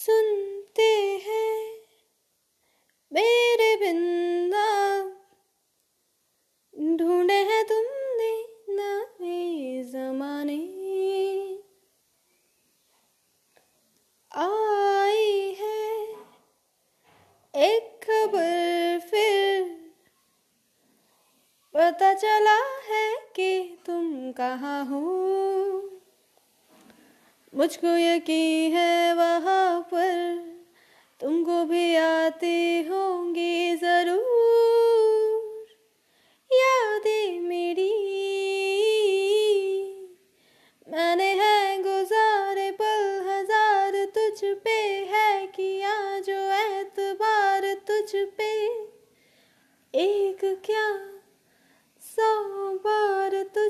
सुनते हैं। मेरे बिंदा, ढूंढे हैं तुमने नए जमाने। आई है एक खबर फिर। पता चला है कि तुम कहाँ हो। मुझको यकीन है वहाँ पर तुमको भी आते होंगे ज़रूर। यादें मेरी, मैंने है गुजारे पल, हज़ार तुझ पे है किया जो एतबार तुझ पे। एक क्या सौ बार तुझ